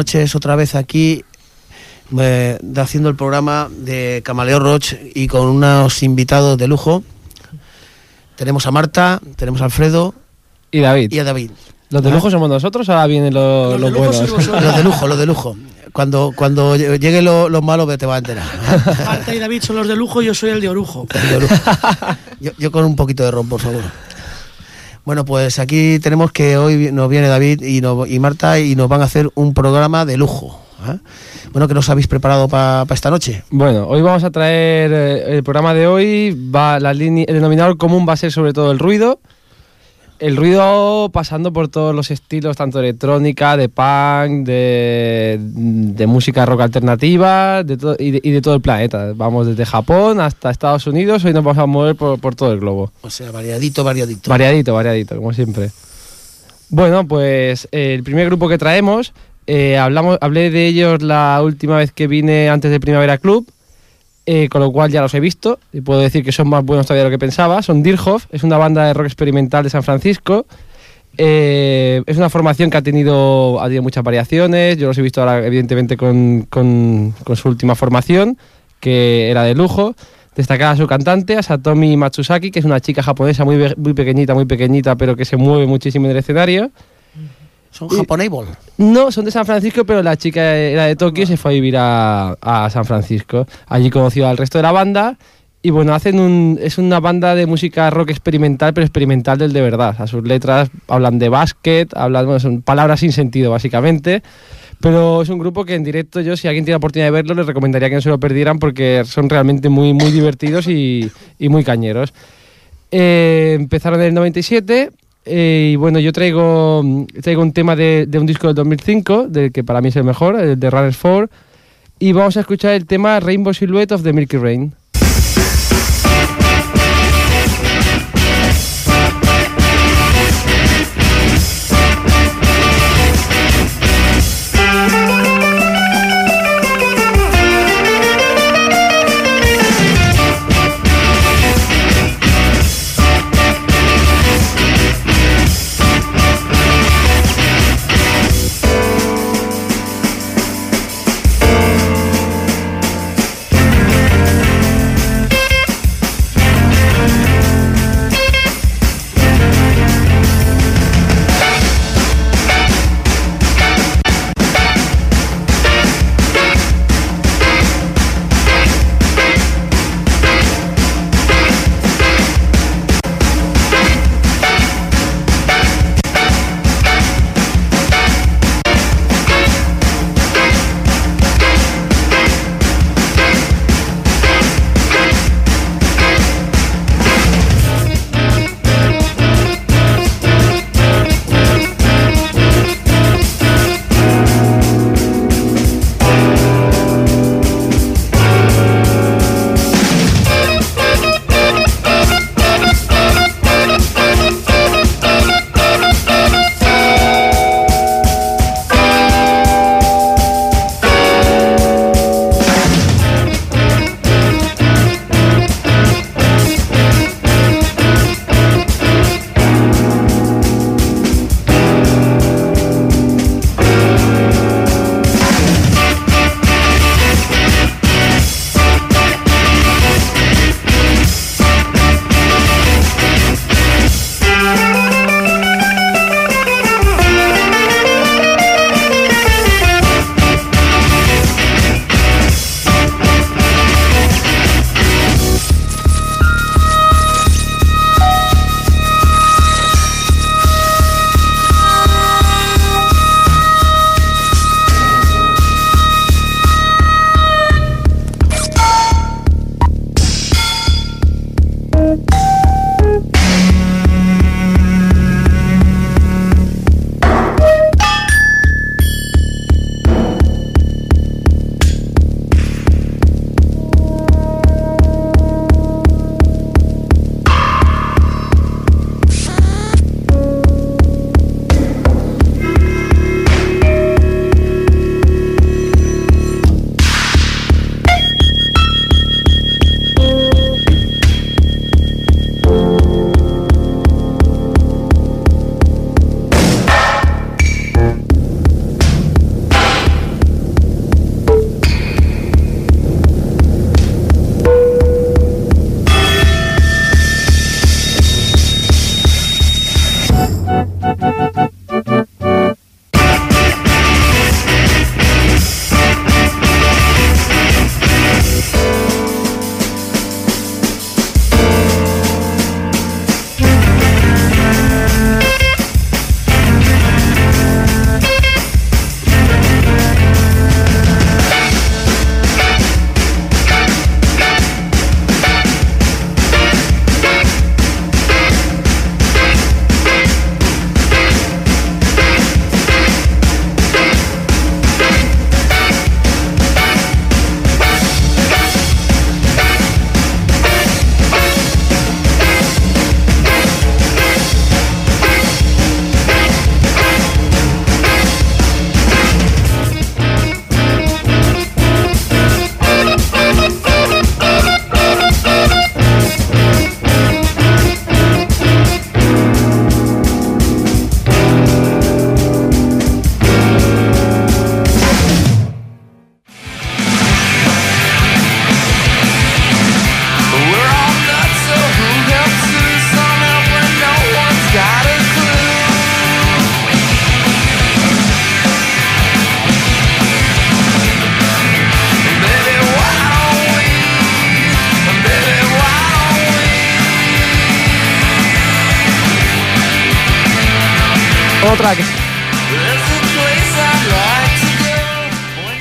noches otra vez aquí eh, haciendo el programa de Camaleo Roch y con unos invitados de lujo. Tenemos a Marta, tenemos a Alfredo y David. Y a David. ¿Los de lujo somos nosotros ahora vienen los, los, buenos? Los de lujo, los de lujo. Cuando, cuando lleguen los, malos te va a enterar. Marta y David son los de lujo, yo soy el de orujo. Yo, yo, con un poquito de ron, por favor. Bueno, pues aquí tenemos que hoy nos viene David y, Marta y nos van a hacer un programa de lujo. ¿eh? Bueno, ¿qué nos habéis preparado para esta noche? Bueno, hoy vamos a traer eh, el programa de hoy, va la línea, el denominador común va a ser sobre todo el ruido. El ruido pasando por todos los estilos, tanto de electrónica, de punk, de, música rock alternativa de y, de, todo el planeta. Vamos desde Japón hasta Estados Unidos, hoy nos vamos a mover por, todo el globo. O sea, variadito, variadito. Variadito, variadito, como siempre. Bueno, pues eh, el primer grupo que traemos, eh, hablamos, hablé de ellos la última vez que vine antes de Primavera Club eh, con lo cual ya los he visto y puedo decir que son más buenos todavía de lo que pensaba. Son Dirhoff, es una banda de rock experimental de San Francisco. Eh, es una formación que ha tenido, ha tenido muchas variaciones. Yo los he visto ahora, evidentemente, con, con, su última formación, que era de lujo. Destacada su cantante, a Satomi Matsusaki, que es una chica japonesa muy, muy pequeñita, muy pequeñita, pero que se mueve muchísimo en el escenario. ¿Son japonés? No, son de San Francisco, pero la chica era de Tokio y se fue a vivir a, San Francisco. Allí conoció al resto de la banda y bueno, hacen un, es una banda de música rock experimental, pero experimental del de verdad. A sus letras hablan de básquet, hablan, son palabras sin sentido básicamente. Pero es un grupo que en directo yo, si alguien tiene la oportunidad de verlo, les recomendaría que no se lo perdieran porque son realmente muy, muy divertidos y, muy cañeros. Eh, empezaron en el 97 eh, y bueno, yo traigo, traigo un tema de, de, un disco del 2005, del que para mí es el mejor, el de Runners 4. Y vamos a escuchar el tema Rainbow Silhouette of the Milky Rain.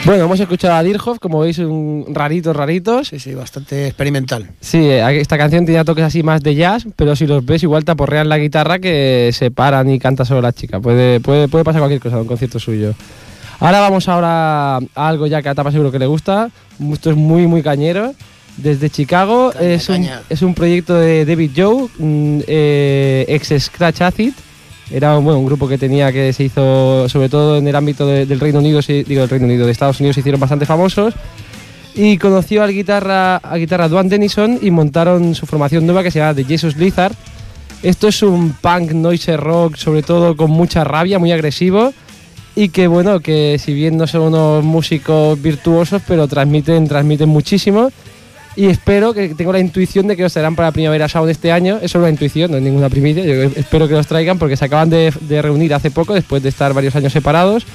Bueno, hemos escuchado a Dirhoff, como veis, un raritos, raritos. Sí, sí, bastante experimental. Sí, eh, esta canción tenía toques así más de jazz, pero si los ves igual te aporrean la guitarra que se paran y canta solo la chica. Puede, puede, puede pasar cualquier cosa en un concierto suyo. Ahora vamos ahora a algo ya que a Tapa seguro que le gusta. Esto es muy, muy cañero. Desde Chicago Caña, es, un, caña. es un proyecto de David Joe, mm, eh, ex Scratch Acid. Era bueno, un grupo que tenía que se hizo, sobre todo en el ámbito de- del Reino Unido, digo del Reino Unido, de Estados Unidos se hicieron bastante famosos. Y conoció al guitarra, al guitarra Duane Denison y montaron su formación nueva que se llama The Jesus Lizard. Esto es un punk noise rock, sobre todo con mucha rabia, muy agresivo. Y que bueno, que si bien no son unos músicos virtuosos, pero transmiten, transmiten muchísimo. Y espero que tengo la intuición de que los traerán para Primavera Sound este año. Eso es una intuición, no es ninguna primicia. Yo espero que los traigan porque se acaban de, reunir hace poco, después de estar varios años separados.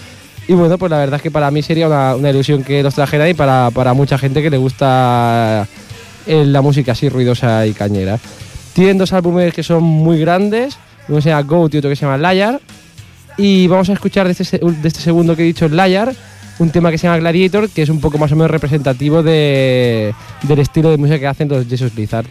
Y bueno, pues la verdad es que para mí sería una, una ilusión que los trajeran y para, para mucha gente que le gusta eh, la música así ruidosa y cañera. Tienen dos álbumes que son muy grandes, uno se llama Goat y otro que se llama Liar. Y vamos a escuchar de este, de este segundo que he dicho, Liar, un tema que se llama Gladiator, que es un poco más o menos representativo de, del estilo de música que hacen los Jesus Blizzard.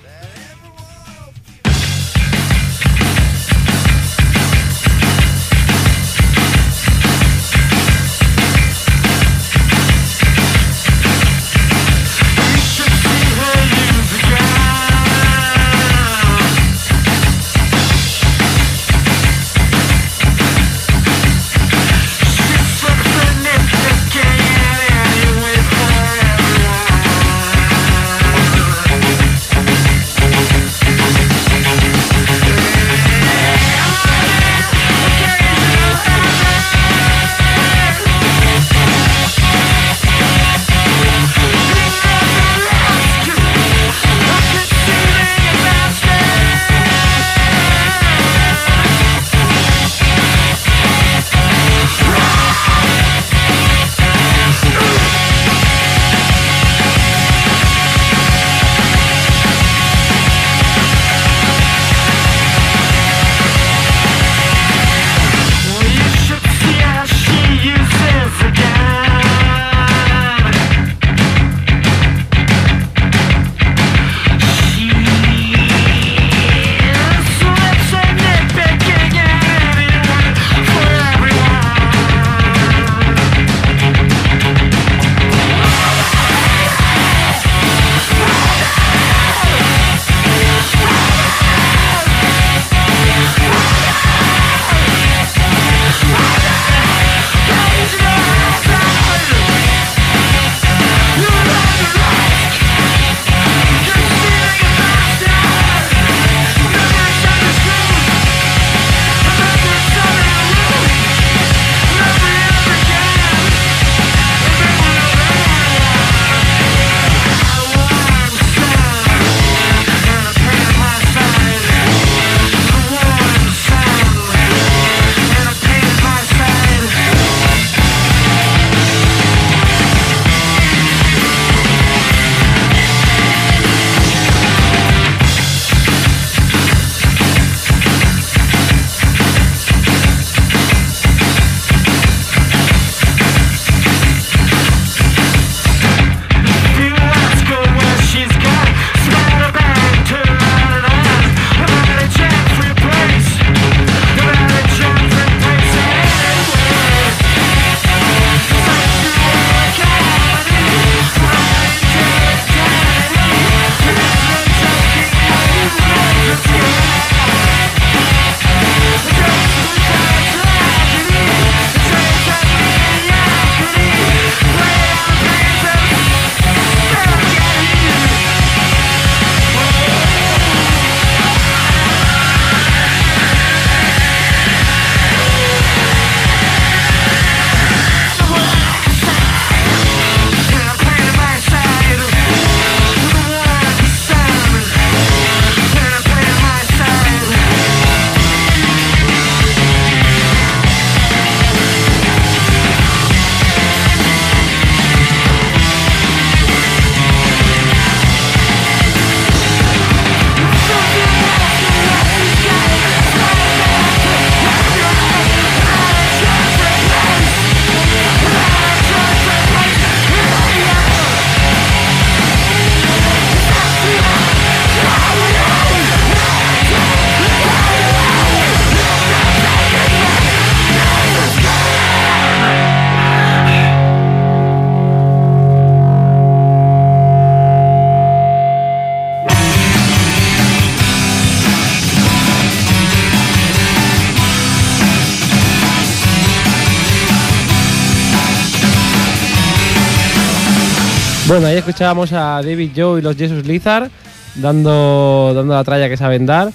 Bueno, ahí escuchábamos a David Joe y los Jesus Lizard dando, dando la tralla que saben dar.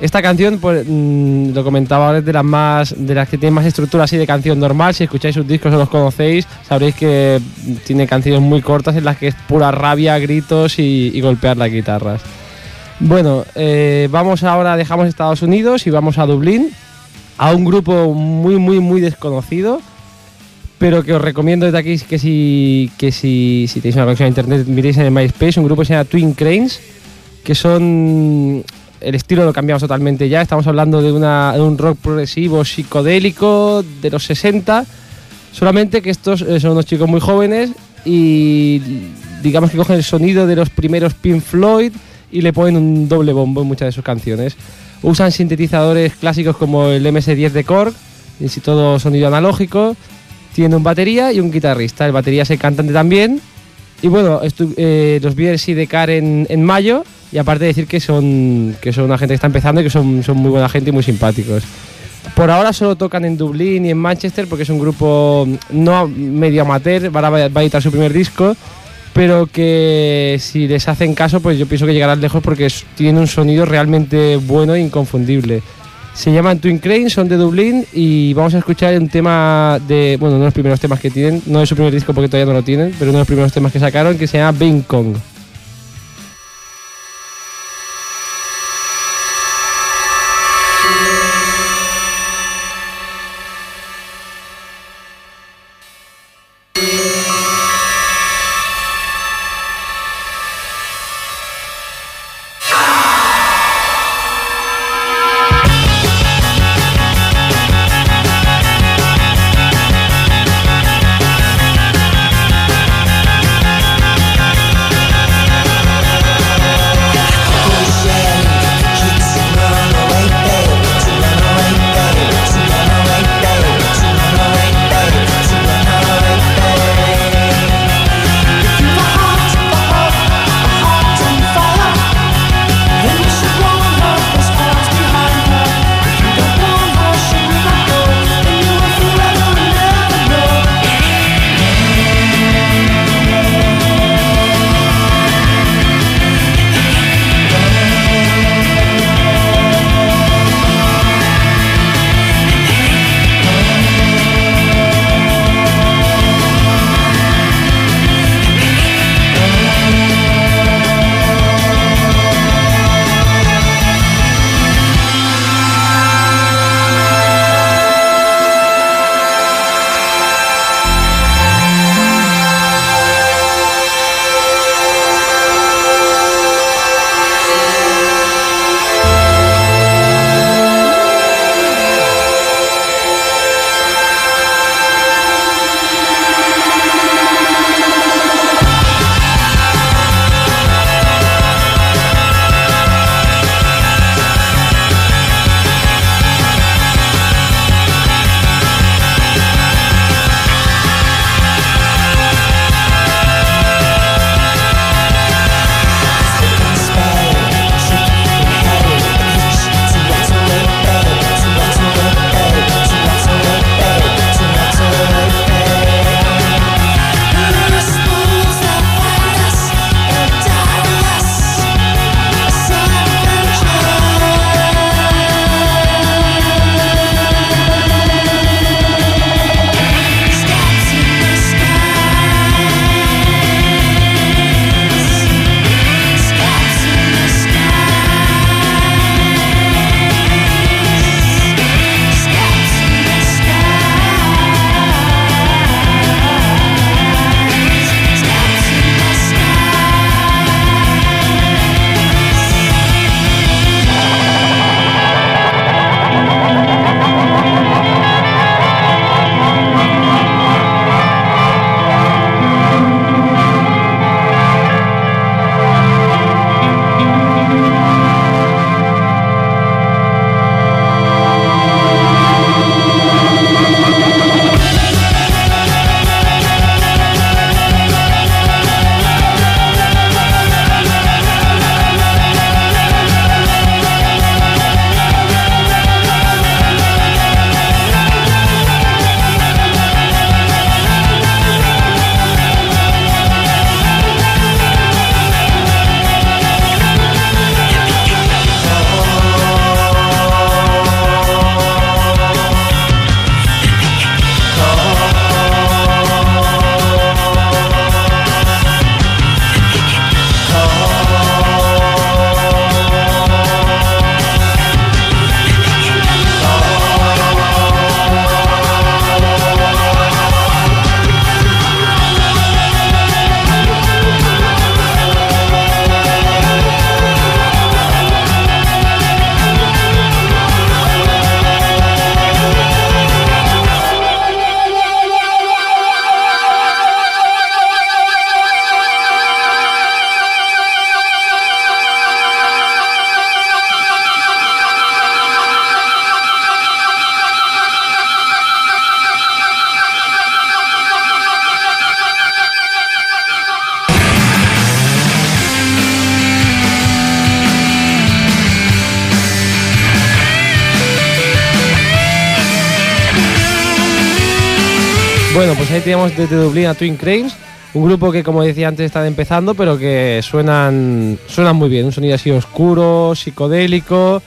Esta canción, pues, mm, lo comentaba es de las más, de las que tiene más estructura así de canción normal. Si escucháis sus discos o los conocéis, sabréis que tiene canciones muy cortas en las que es pura rabia, gritos y, y golpear las guitarras. Bueno, eh, vamos ahora, dejamos Estados Unidos y vamos a Dublín, a un grupo muy, muy, muy desconocido pero que os recomiendo desde aquí que si, que si, si tenéis una conexión a internet miréis en el MySpace, un grupo que se llama Twin Cranes, que son... El estilo lo cambiamos totalmente ya, estamos hablando de, una, de un rock progresivo psicodélico de los 60, solamente que estos eh, son unos chicos muy jóvenes y digamos que cogen el sonido de los primeros Pink Floyd y le ponen un doble bombo en muchas de sus canciones. Usan sintetizadores clásicos como el MS-10 de Korg, y todo sonido analógico, tiene un batería y un guitarrista. El batería es el cantante también. Y bueno, eh, los vi sí de Car en, mayo. Y aparte de decir que son, que son una gente que está empezando y que son, son muy buena gente y muy simpáticos. Por ahora solo tocan en Dublín y en Manchester porque es un grupo no medio amateur, va a, va a editar su primer disco, pero que si les hacen caso, pues yo pienso que llegarán lejos porque tienen un sonido realmente bueno e inconfundible. Se llaman Twin Crane, son de Dublín y vamos a escuchar un tema de, bueno, uno de los primeros temas que tienen, no es su primer disco porque todavía no lo tienen, pero uno de los primeros temas que sacaron que se llama Bing Kong. Tenemos desde Dublín a Twin Cranes, un grupo que como decía antes están empezando, pero que suenan, suenan muy bien, un sonido así oscuro, psicodélico.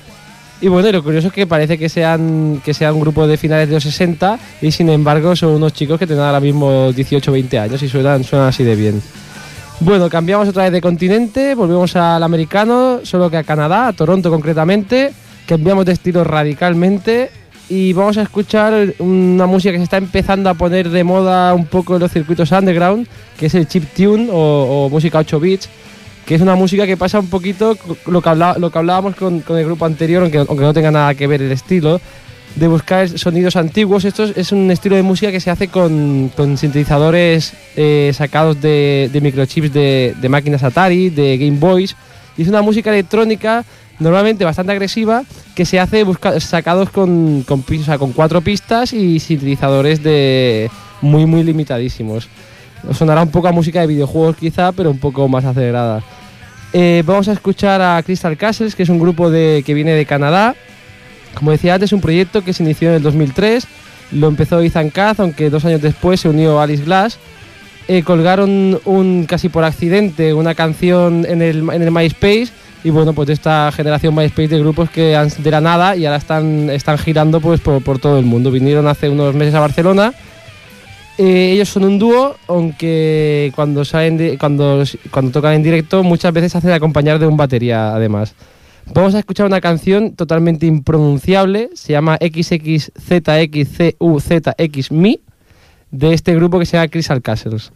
Y bueno, lo curioso es que parece que sean, que sea un grupo de finales de los 60 y sin embargo son unos chicos que tienen ahora mismo 18 o 20 años y suenan, suenan así de bien. Bueno, cambiamos otra vez de continente, volvemos al americano, solo que a Canadá, a Toronto concretamente, cambiamos de estilo radicalmente y vamos a escuchar una música que se está empezando a poner de moda un poco en los circuitos underground, que es el chip tune o, o música 8 bits, que es una música que pasa un poquito lo que, habla, lo que hablábamos con, con, el grupo anterior, aunque, aunque no tenga nada que ver el estilo, de buscar sonidos antiguos. Esto es un estilo de música que se hace con, con sintetizadores eh, sacados de, de microchips de, de, máquinas Atari, de Game Boys. Y es una música electrónica normalmente bastante agresiva que se hace busca, sacados con, con, cuatro pistas y sintetizadores de muy muy limitadísimos. Os sonará un poco a música de videojuegos quizá, pero un poco más acelerada. Eh, vamos a escuchar a Crystal Castles, que es un grupo de, que viene de Canadá, como decía antes, es un proyecto que se inició en el 2003, lo empezó Ethan Kaz, aunque dos años después se unió Alice Glass. Eh, colgaron un, casi por accidente una canción en el, en el MySpace y bueno, pues de esta generación MySpace de grupos que han, de la nada y ahora están, están girando pues por, por todo el mundo. Vinieron hace unos meses a Barcelona. Eh, ellos son un dúo, aunque cuando, salen cuando, cuando tocan en directo muchas veces hacen acompañar de un batería además. Vamos a escuchar una canción totalmente impronunciable, se llama XXZXCUZXMI, de este grupo que se llama Crystal Castles.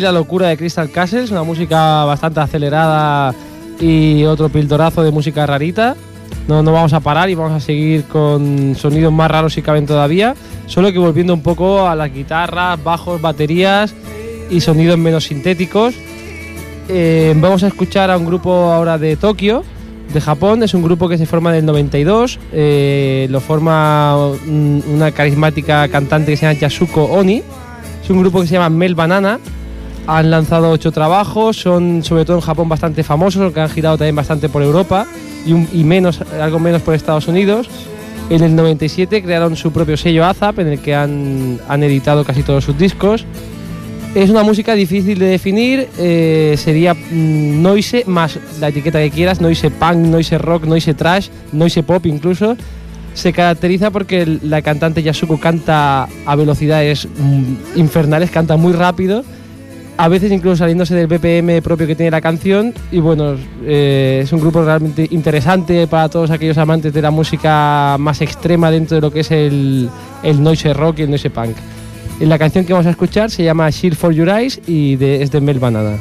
La locura de Crystal Castles, una música bastante acelerada y otro pildorazo de música rarita. No, no vamos a parar y vamos a seguir con sonidos más raros si caben todavía, solo que volviendo un poco a las guitarras, bajos, baterías y sonidos menos sintéticos. Eh, vamos a escuchar a un grupo ahora de Tokio, de Japón, es un grupo que se forma en el 92, eh, lo forma una carismática cantante que se llama Yasuko Oni es un grupo que se llama Mel Banana. Han lanzado ocho trabajos, son sobre todo en Japón bastante famosos, que han girado también bastante por Europa y, un, y menos, algo menos por Estados Unidos. En el 97 crearon su propio sello AZAP, en el que han, han editado casi todos sus discos. Es una música difícil de definir, eh, sería mm, noise más la etiqueta que quieras, noise punk, noise rock, noise trash, noise pop incluso se caracteriza porque la cantante Yasuko canta a velocidades mm, infernales, canta muy rápido, a veces incluso saliéndose del BPM propio que tiene la canción. Y bueno, eh, es un grupo realmente interesante para todos aquellos amantes de la música más extrema dentro de lo que es el, noise rock y el noise punk. La canción que vamos a escuchar se llama Shield for Your Eyes y es de Mel Banana.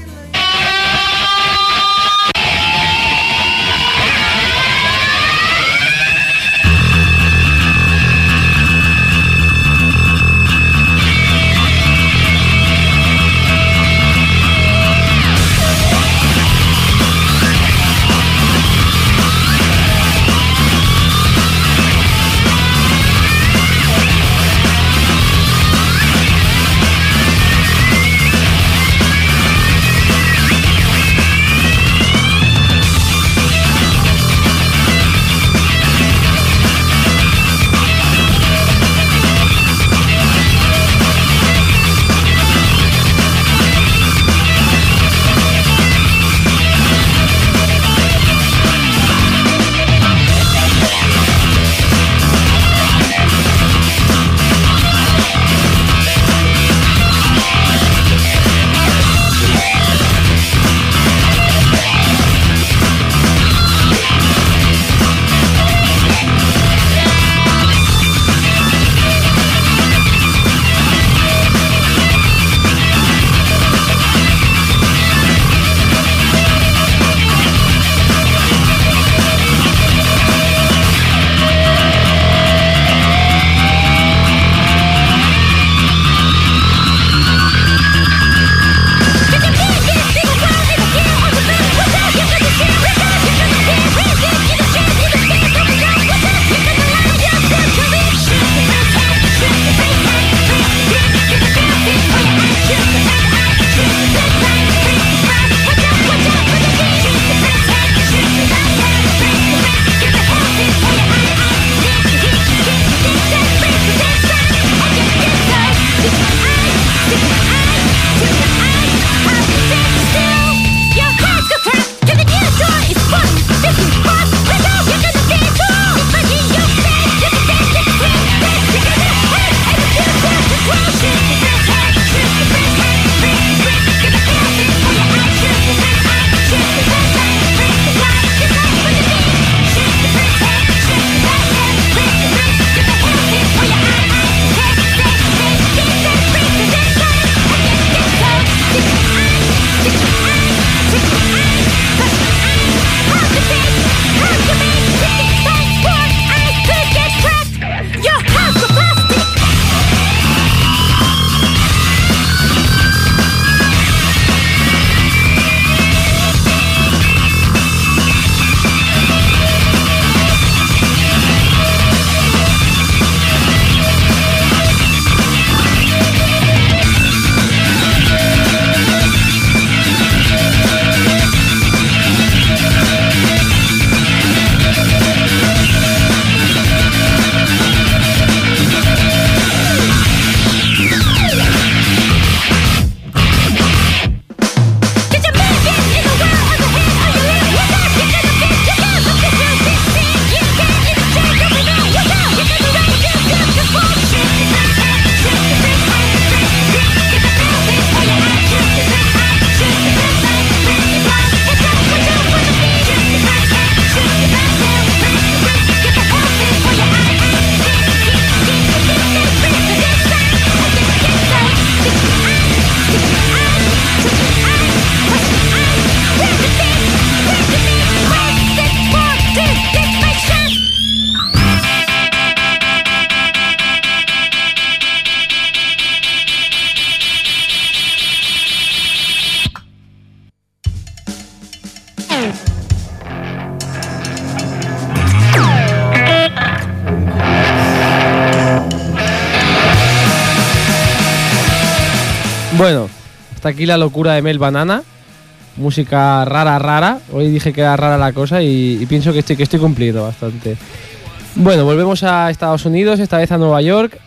Aquí la locura de Mel Banana. Música rara, rara. Hoy dije que era rara la cosa y, pienso que estoy, que estoy cumpliendo bastante. Bueno, volvemos a Estados Unidos, esta vez a Nueva York.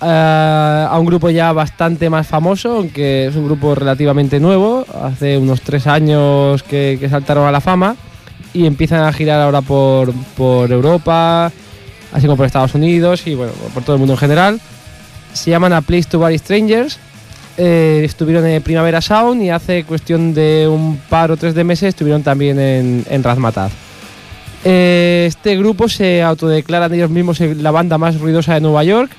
eh, a un grupo ya bastante más famoso, aunque es un grupo relativamente nuevo. Hace unos tres años que, saltaron a la fama y empiezan a girar ahora por, por Europa así como por Estados Unidos y bueno, por todo el mundo en general. Se llaman A Place to Bury Strangers. Eh, estuvieron en Primavera Sound y hace cuestión de un par o tres de meses estuvieron también en, en Razmataz. Eh, este grupo se autodeclaran ellos mismos la banda más ruidosa de Nueva York.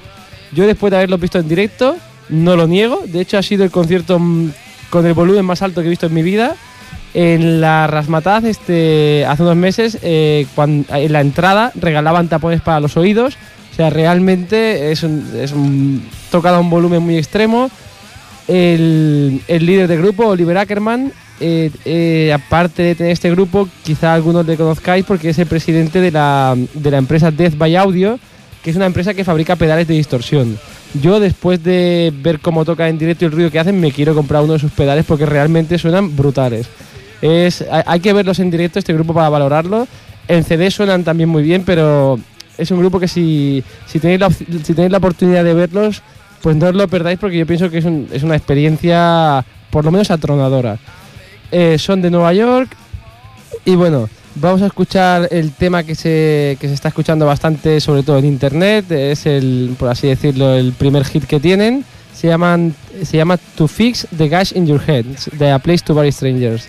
Yo después de haberlo visto en directo, no lo niego. De hecho, ha sido el concierto mm, con el volumen más alto que he visto en mi vida. En la Rasmataz, este, hace unos meses, eh, cuando, en la entrada regalaban tapones para los oídos. O sea, realmente es tocado a un volumen muy extremo. El, el líder del grupo, Oliver Ackerman, eh, eh, aparte de tener este grupo, quizá algunos le conozcáis porque es el presidente de la, de la empresa Death by Audio, que es una empresa que fabrica pedales de distorsión. Yo después de ver cómo toca en directo y el ruido que hacen, me quiero comprar uno de sus pedales porque realmente suenan brutales. Es, hay que verlos en directo, este grupo, para valorarlo. En CD suenan también muy bien, pero es un grupo que si, si, tenéis, si tenéis la oportunidad de verlos, pues no os lo perdáis porque yo pienso que es, un, es una experiencia por lo menos atronadora. Eh, son de Nueva York y bueno, vamos a escuchar el tema que se, que se está escuchando bastante, sobre todo en internet. Es el, por así decirlo, el primer hit que tienen. Se, llaman, se llama To Fix the Gash in Your Head, de A Place to Bury Strangers.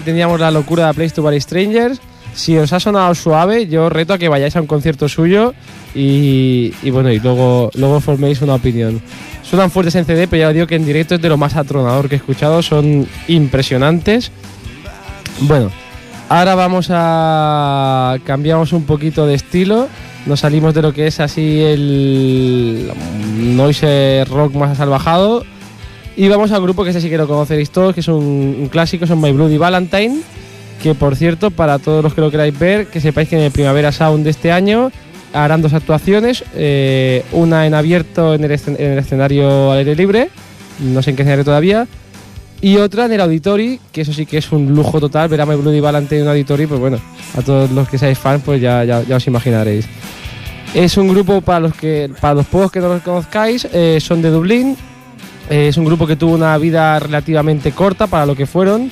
Teníamos la locura de Place to Bury Strangers. Si os ha sonado suave, yo reto a que vayáis a un concierto suyo y, y bueno, y luego, luego forméis una opinión. Suenan fuertes en CD, pero ya os digo que en directo es de lo más atronador que he escuchado, son impresionantes. Bueno, ahora vamos a cambiamos un poquito de estilo, nos salimos de lo que es así el noise rock más salvajado y vamos al grupo que ese sí que lo conoceréis todos, que es un, clásico, son My Bloody Valentine, que por cierto, para todos los que lo queráis ver, que sepáis que en el Primavera Sound de este año harán dos actuaciones, eh, una en abierto en el, escen- en el escenario al aire libre, no sé en qué escenario todavía, y otra en el Auditori, que eso sí que es un lujo total, ver a My Bloody Valentine en un Auditori, pues bueno, a todos los que seáis fans, pues ya, ya, ya os imaginaréis. Es un grupo para los que para los pocos que no los conozcáis, eh, son de Dublín. Eh, es un grupo que tuvo una vida relativamente corta para lo que fueron.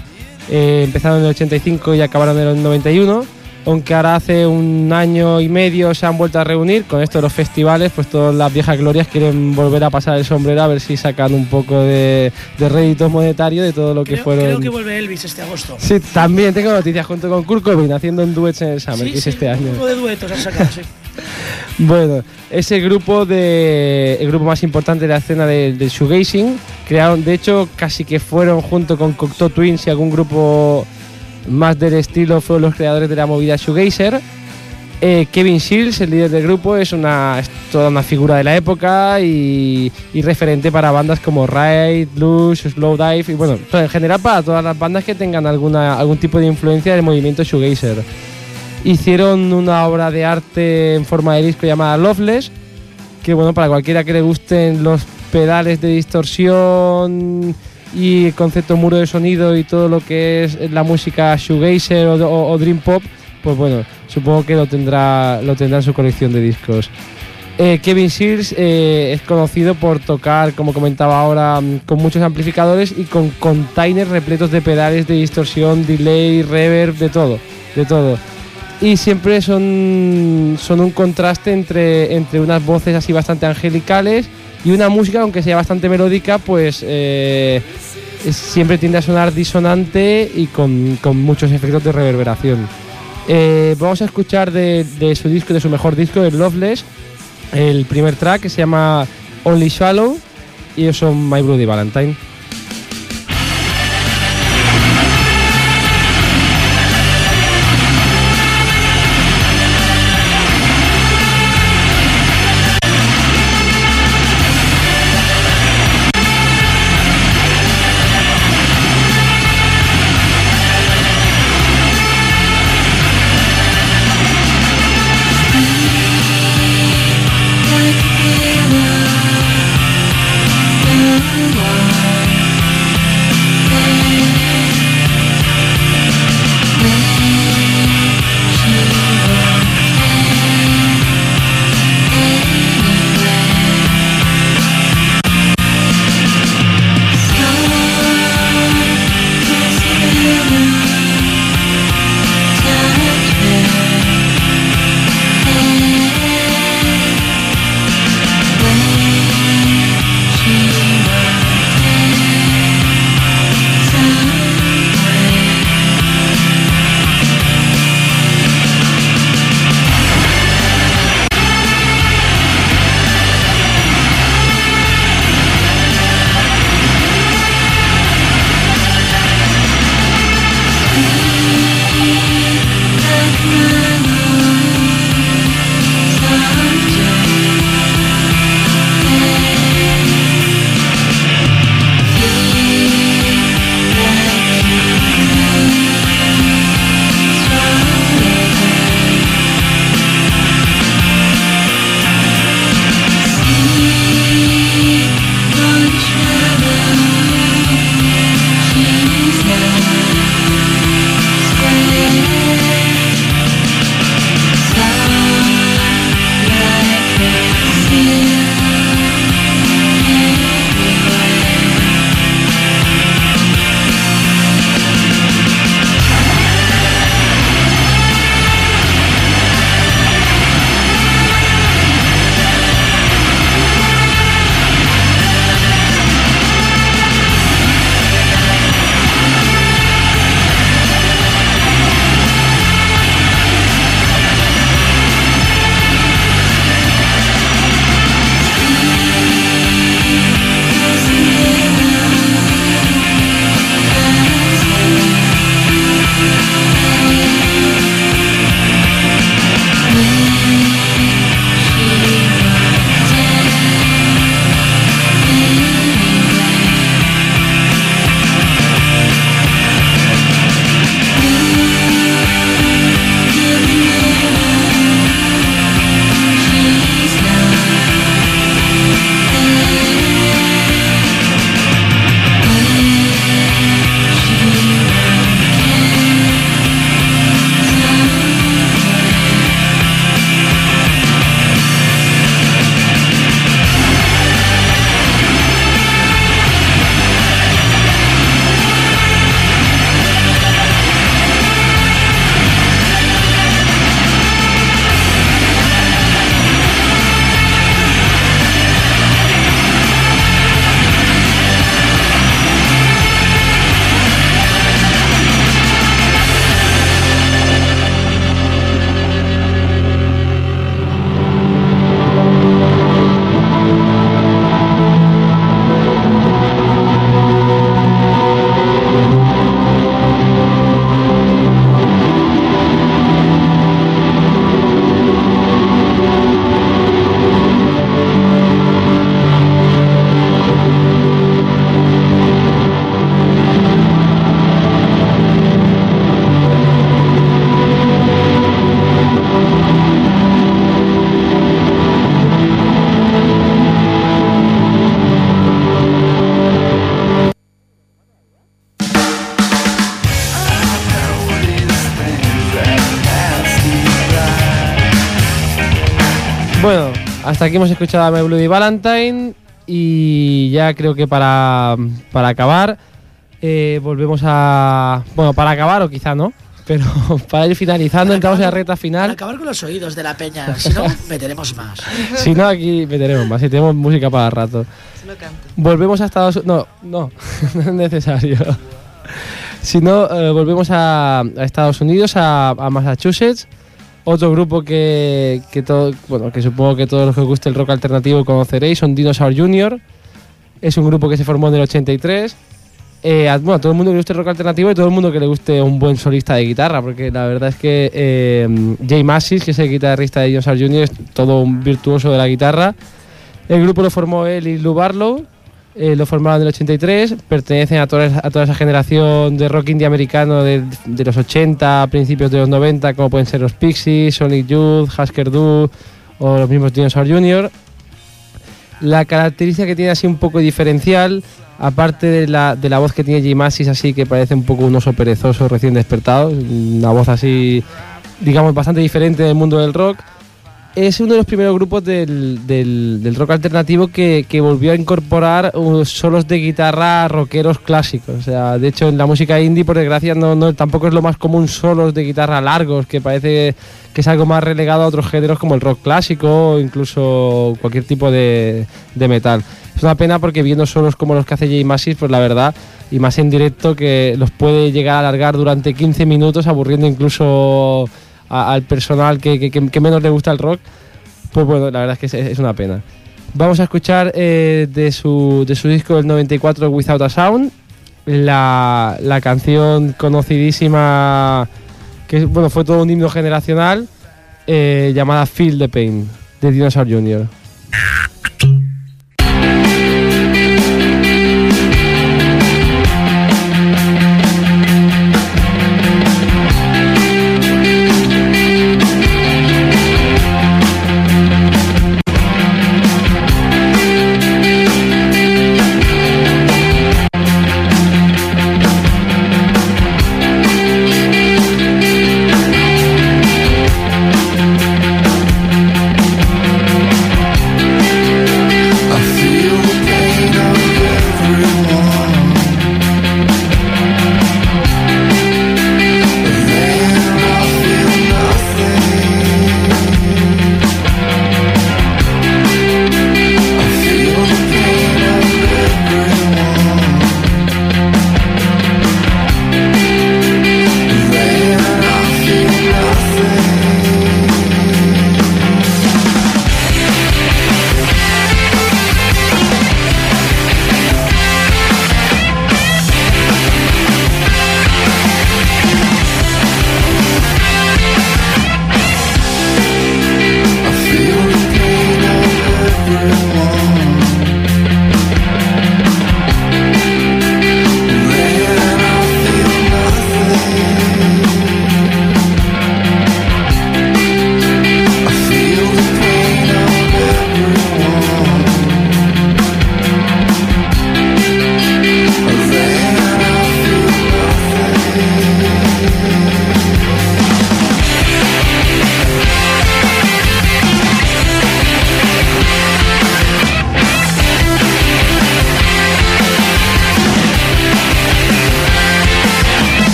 Eh, empezaron en el 85 y acabaron en el 91. Aunque ahora hace un año y medio se han vuelto a reunir con esto de los festivales, pues todas las viejas glorias quieren volver a pasar el sombrero a ver si sacan un poco de, de rédito monetario de todo lo que Creo, fueron. creo que vuelve Elvis este agosto. Sí, también tengo noticias junto con Kurt Cobain haciendo un duets en el Summer, Sí, que es sí, este un año. grupo de duetos han sacado, sí. Bueno, es el grupo de el grupo más importante de la escena del, del shoegazing. Crearon, de hecho, casi que fueron junto con Cocteau Twins y algún grupo más del estilo fueron los creadores de la movida shoegazer. Eh, Kevin Shields, el líder del grupo, es, una, toda una figura de la época y, referente para bandas como Ride, Blues, Slow Dive y bueno, en general para todas las bandas que tengan alguna, algún tipo de influencia del movimiento shoegazer hicieron una obra de arte en forma de disco llamada Loveless, que bueno, para cualquiera que le gusten los pedales de distorsión y el concepto muro de sonido y todo lo que es la música shoegazer o, dream pop, pues bueno, supongo que lo tendrá, lo tendrá en su colección de discos. Eh, Kevin Sears eh, es conocido por tocar, como comentaba ahora, mm, con muchos amplificadores y con containers repletos de pedales de distorsión, delay, reverb, de todo, de todo. Y siempre son, son un contraste entre, entre unas voces así bastante angelicales y una música, aunque sea bastante melódica, pues eh, siempre tiende a sonar disonante y con, con muchos efectos de reverberación. Eh, vamos a escuchar de, de su disco, de su mejor disco, el Loveless, el primer track que se llama Only Shallow y son My Bloody Valentine. Hasta aquí hemos escuchado a My Bloody Valentine y ya creo que para, para acabar eh, volvemos a... Bueno, para acabar o quizá no, pero para ir finalizando, entramos en la recta Para final. acabar con los oídos de la peña, si no, meteremos más. Si no, aquí meteremos más y tenemos música para rato. Volvemos a Estados Unidos. No, no, no es necesario. Si no, eh, volvemos a, a Estados Unidos, a, a Massachusetts. Otro grupo que, todo, bueno, que supongo que todos los que os guste el rock alternativo conoceréis son Dinosaur Jr. Es un grupo que se formó en el 83. Eh, a todo el mundo que le guste el rock alternativo y todo el mundo que le guste un buen solista de guitarra, porque la verdad es que eh, Jay Massis, que es el guitarrista de Dinosaur Jr., es todo un virtuoso de la guitarra. El grupo lo formó él y Lou Barlow, eh, lo formaron en el 83, pertenecen a toda, a toda esa generación de rock indie americano de, los 80, a principios de los 90, como pueden ser los Pixies, Sonic Youth, Husker Du o los mismos Dinosaur Jr. La característica que tiene así un poco diferencial, aparte de la, de la voz que tiene Jim Massis, así que parece un poco un oso perezoso recién despertado, una voz así, digamos, bastante diferente del mundo del rock, es uno de los primeros grupos del, del- del rock alternativo que, que volvió a incorporar solos de guitarra rockeros clásicos. O sea, de hecho, en la música indie, por desgracia, no, no, tampoco es lo más común solos de guitarra largos, que parece que es algo más relegado a otros géneros como el rock clásico o incluso cualquier tipo de, de metal. Es una pena porque viendo solos como los que hace Jay Massis, pues la verdad, y más en directo, que los puede llegar a alargar durante 15 minutos, aburriendo incluso al personal que, menos le gusta el rock, pues bueno, la verdad es que es, es una pena. Vamos a escuchar eh, de, su, de su disco del 94, Without a Sound, la, la canción conocidísima, que bueno, fue todo un himno generacional, eh, llamada Feel the Pain, de Dinosaur Jr.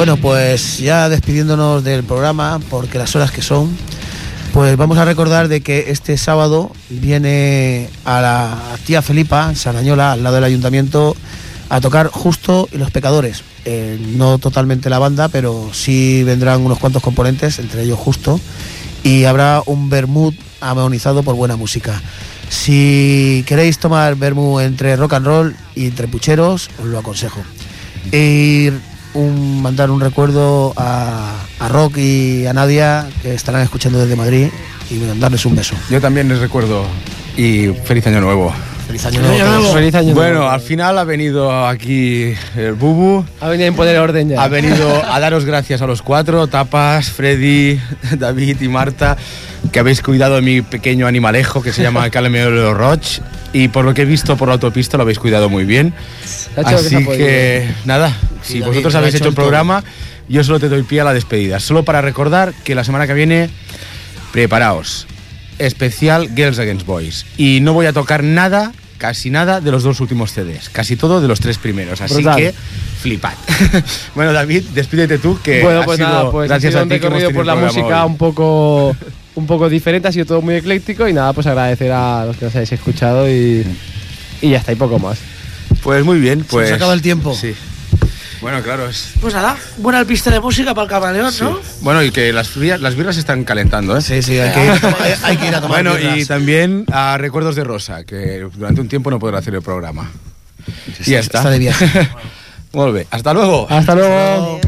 Bueno, pues ya despidiéndonos del programa, porque las horas que son, pues vamos a recordar de que este sábado viene a la tía Felipa, Sarañola, al lado del ayuntamiento, a tocar Justo y los Pecadores. Eh, no totalmente la banda, pero sí vendrán unos cuantos componentes, entre ellos Justo, y habrá un vermut amonizado por buena música. Si queréis tomar vermut entre rock and roll y entre pucheros, os lo aconsejo. Un, mandar un recuerdo a, a Rock y a Nadia, que estarán escuchando desde Madrid, y mandarles un beso. Yo también les recuerdo y feliz año nuevo. Feliz año Feliz año nuevo. nuevo. Feliz año Bueno, al final ha venido aquí el Bubu, Ha venido a imponer orden ya. ha venido a daros gracias a los cuatro, Tapas, Freddy, David y Marta, que habéis cuidado de mi pequeño animalejo que se llama Calameo Roch y por lo que he visto por la autopista lo habéis cuidado muy bien. Que Así que nada, si David, vosotros habéis hecho el programa, yo solo te doy pie a la despedida. Solo para recordar que la semana que viene, preparaos. Especial Girls Against Boys. Y no voy a tocar nada, casi nada, de los dos últimos CDs. Casi todo de los tres primeros. Así Brutal. que flipad. bueno, David, despídete tú, que bueno, ha pues sido nada, pues ha gracias sido a un ti que hemos por la música hoy. un poco, un poco diferente, ha sido todo muy ecléctico y nada, pues agradecer a los que nos hayáis escuchado y, y ya está, y poco más. Pues muy bien, pues. nos acaba el tiempo. Sí. Bueno, claro, es. Pues nada, buena pista de música para el camaleón, sí. ¿no? Bueno, y que las, las birras se están calentando, ¿eh? Sí, sí, hay que ir a tomar, hay que ir a tomar Bueno, y también a Recuerdos de Rosa, que durante un tiempo no podrá hacer el programa. y ya está. está de viaje. Bé. Hasta luego. Hasta luego.